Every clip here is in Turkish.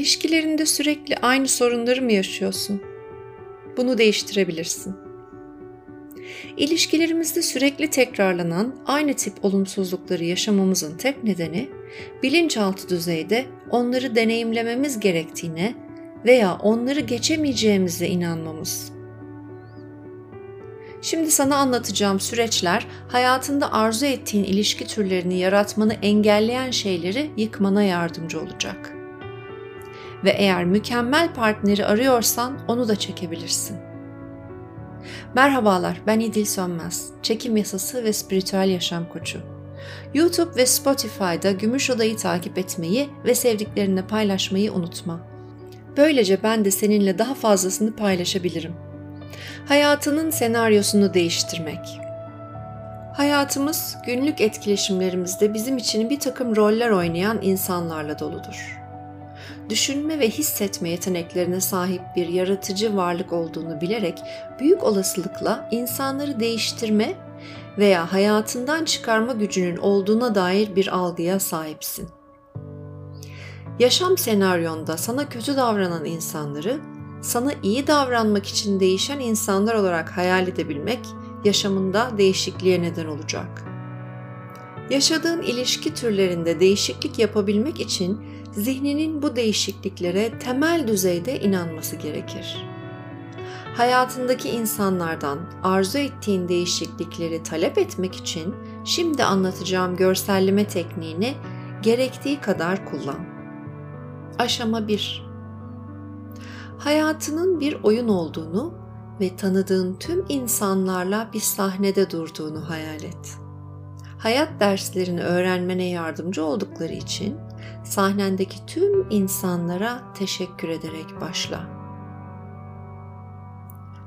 İlişkilerinde sürekli aynı sorunları mı yaşıyorsun? Bunu değiştirebilirsin. İlişkilerimizde sürekli tekrarlanan aynı tip olumsuzlukları yaşamamızın tek nedeni bilinçaltı düzeyde onları deneyimlememiz gerektiğine veya onları geçemeyeceğimize inanmamız. Şimdi sana anlatacağım süreçler hayatında arzu ettiğin ilişki türlerini yaratmanı engelleyen şeyleri yıkmana yardımcı olacak. Ve eğer mükemmel partneri arıyorsan onu da çekebilirsin. Merhabalar, ben İdil Sönmez, çekim yasası ve spiritüel yaşam koçu. YouTube ve Spotify'da Gümüş Oda'yı takip etmeyi ve sevdiklerinle paylaşmayı unutma. Böylece ben de seninle daha fazlasını paylaşabilirim. Hayatının senaryosunu değiştirmek. Hayatımız günlük etkileşimlerimizde bizim için bir takım roller oynayan insanlarla doludur. Düşünme ve hissetme yeteneklerine sahip bir yaratıcı varlık olduğunu bilerek büyük olasılıkla insanları değiştirme veya hayatından çıkarma gücünün olduğuna dair bir algıya sahipsin. Yaşam senaryonda sana kötü davranan insanları sana iyi davranmak için değişen insanlar olarak hayal edebilmek yaşamında değişikliğe neden olacak. Yaşadığın ilişki türlerinde değişiklik yapabilmek için zihninin bu değişikliklere temel düzeyde inanması gerekir. Hayatındaki insanlardan arzu ettiğin değişiklikleri talep etmek için şimdi anlatacağım görselleme tekniğini gerektiği kadar kullan. Aşama 1 hayatının bir oyun olduğunu ve tanıdığın tüm insanlarla bir sahnede durduğunu hayal et. Hayat derslerini öğrenmene yardımcı oldukları için sahnendeki tüm insanlara teşekkür ederek başla.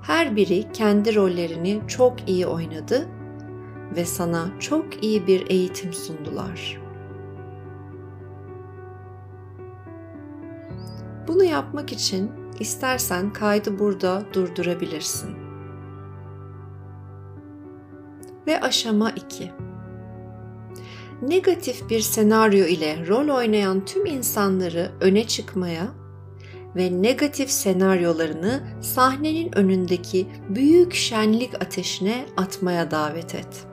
Her biri kendi rollerini çok iyi oynadı ve sana çok iyi bir eğitim sundular. Bunu yapmak için İstersen kaydı burada durdurabilirsin. Ve aşama 2. Negatif bir senaryo ile rol oynayan tüm insanları öne çıkmaya ve negatif senaryolarını sahnenin önündeki büyük şenlik ateşine atmaya davet et.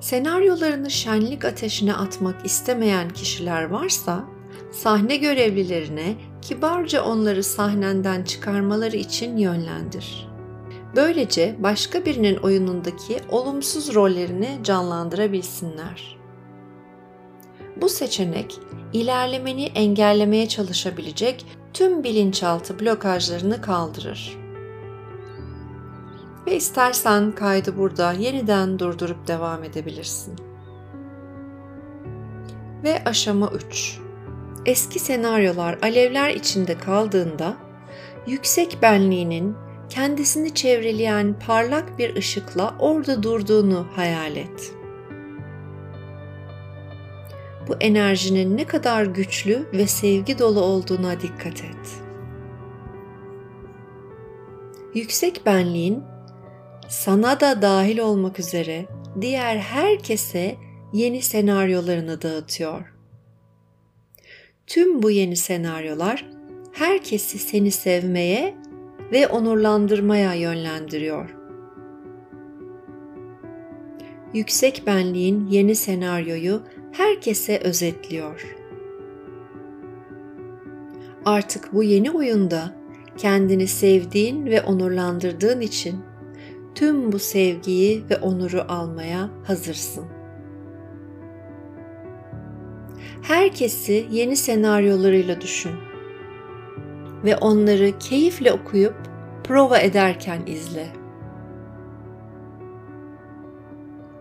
Senaryolarını şenlik ateşine atmak istemeyen kişiler varsa sahne görevlilerine kibarca onları sahnenden çıkarmaları için yönlendir. Böylece başka birinin oyunundaki olumsuz rollerini canlandırabilsinler. Bu seçenek ilerlemeni engellemeye çalışabilecek tüm bilinçaltı blokajlarını kaldırır. Ve istersen kaydı burada yeniden durdurup devam edebilirsin. Ve aşama 3 eski senaryolar alevler içinde kaldığında yüksek benliğinin kendisini çevreleyen parlak bir ışıkla orada durduğunu hayal et. Bu enerjinin ne kadar güçlü ve sevgi dolu olduğuna dikkat et. Yüksek benliğin sana da dahil olmak üzere diğer herkese yeni senaryolarını dağıtıyor Tüm bu yeni senaryolar herkesi seni sevmeye ve onurlandırmaya yönlendiriyor. Yüksek benliğin yeni senaryoyu herkese özetliyor. Artık bu yeni oyunda kendini sevdiğin ve onurlandırdığın için tüm bu sevgiyi ve onuru almaya hazırsın herkesi yeni senaryolarıyla düşün ve onları keyifle okuyup prova ederken izle.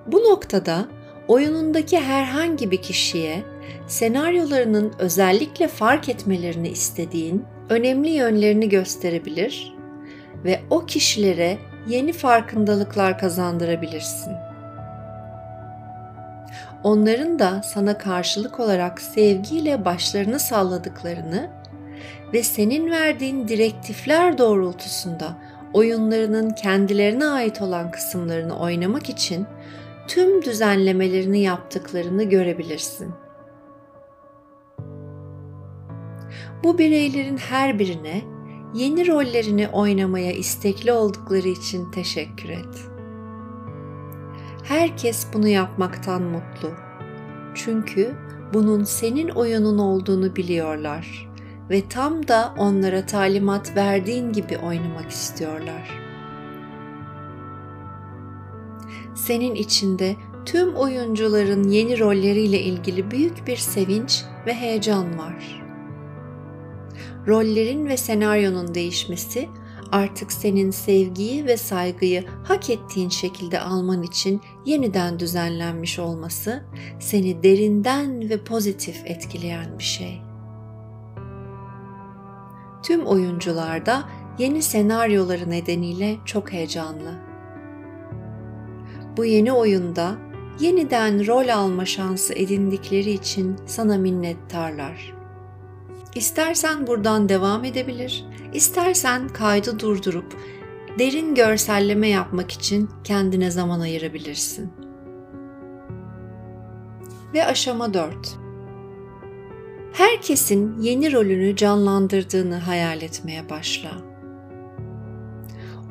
Bu noktada oyunundaki herhangi bir kişiye senaryolarının özellikle fark etmelerini istediğin önemli yönlerini gösterebilir ve o kişilere yeni farkındalıklar kazandırabilirsin onların da sana karşılık olarak sevgiyle başlarını salladıklarını ve senin verdiğin direktifler doğrultusunda oyunlarının kendilerine ait olan kısımlarını oynamak için tüm düzenlemelerini yaptıklarını görebilirsin. Bu bireylerin her birine yeni rollerini oynamaya istekli oldukları için teşekkür et. Herkes bunu yapmaktan mutlu. Çünkü bunun senin oyunun olduğunu biliyorlar ve tam da onlara talimat verdiğin gibi oynamak istiyorlar. Senin içinde tüm oyuncuların yeni rolleriyle ilgili büyük bir sevinç ve heyecan var. Rollerin ve senaryonun değişmesi artık senin sevgiyi ve saygıyı hak ettiğin şekilde alman için yeniden düzenlenmiş olması seni derinden ve pozitif etkileyen bir şey. Tüm oyuncular da yeni senaryoları nedeniyle çok heyecanlı. Bu yeni oyunda yeniden rol alma şansı edindikleri için sana minnettarlar. İstersen buradan devam edebilir, istersen kaydı durdurup derin görselleme yapmak için kendine zaman ayırabilirsin. Ve aşama 4. Herkesin yeni rolünü canlandırdığını hayal etmeye başla.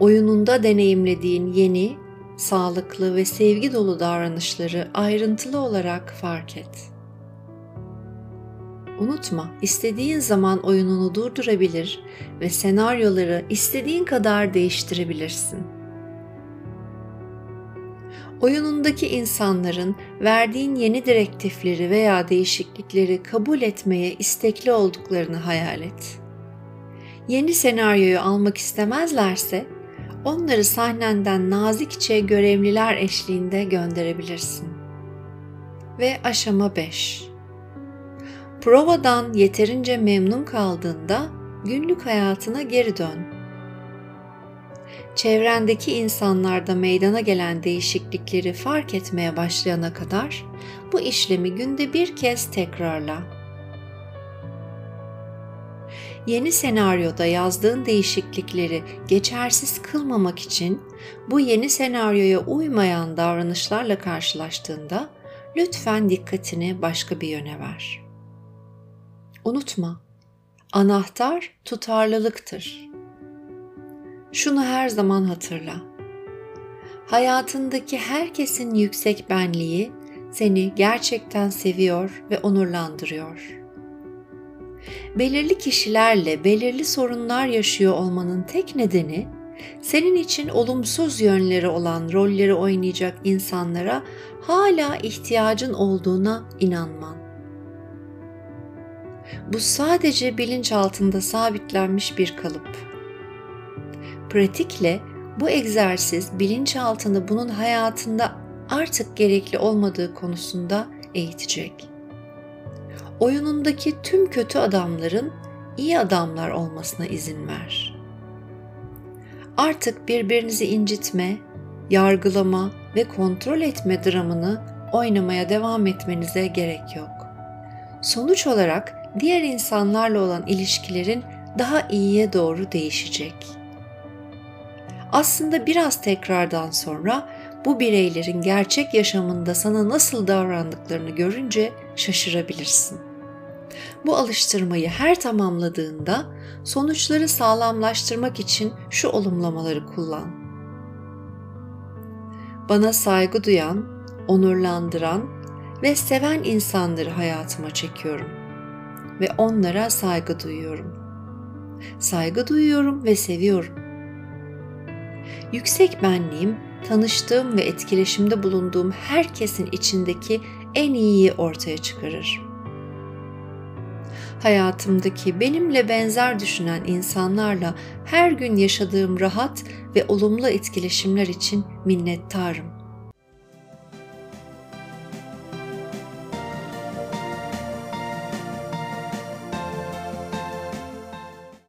Oyununda deneyimlediğin yeni, sağlıklı ve sevgi dolu davranışları ayrıntılı olarak fark et. Unutma, istediğin zaman oyununu durdurabilir ve senaryoları istediğin kadar değiştirebilirsin. Oyunundaki insanların verdiğin yeni direktifleri veya değişiklikleri kabul etmeye istekli olduklarını hayal et. Yeni senaryoyu almak istemezlerse onları sahnenden nazikçe görevliler eşliğinde gönderebilirsin. Ve aşama 5 Provadan yeterince memnun kaldığında günlük hayatına geri dön. Çevrendeki insanlarda meydana gelen değişiklikleri fark etmeye başlayana kadar bu işlemi günde bir kez tekrarla. Yeni senaryoda yazdığın değişiklikleri geçersiz kılmamak için bu yeni senaryoya uymayan davranışlarla karşılaştığında lütfen dikkatini başka bir yöne ver. Unutma, anahtar tutarlılıktır. Şunu her zaman hatırla. Hayatındaki herkesin yüksek benliği seni gerçekten seviyor ve onurlandırıyor. Belirli kişilerle belirli sorunlar yaşıyor olmanın tek nedeni senin için olumsuz yönleri olan rolleri oynayacak insanlara hala ihtiyacın olduğuna inanman. Bu sadece bilinç altında sabitlenmiş bir kalıp. Pratikle bu egzersiz bilinçaltını bunun hayatında artık gerekli olmadığı konusunda eğitecek. Oyunundaki tüm kötü adamların iyi adamlar olmasına izin ver. Artık birbirinizi incitme, yargılama ve kontrol etme dramını oynamaya devam etmenize gerek yok. Sonuç olarak diğer insanlarla olan ilişkilerin daha iyiye doğru değişecek. Aslında biraz tekrardan sonra bu bireylerin gerçek yaşamında sana nasıl davrandıklarını görünce şaşırabilirsin. Bu alıştırmayı her tamamladığında sonuçları sağlamlaştırmak için şu olumlamaları kullan. Bana saygı duyan, onurlandıran ve seven insanları hayatıma çekiyorum ve onlara saygı duyuyorum. Saygı duyuyorum ve seviyorum. Yüksek benliğim tanıştığım ve etkileşimde bulunduğum herkesin içindeki en iyiyi ortaya çıkarır. Hayatımdaki benimle benzer düşünen insanlarla her gün yaşadığım rahat ve olumlu etkileşimler için minnettarım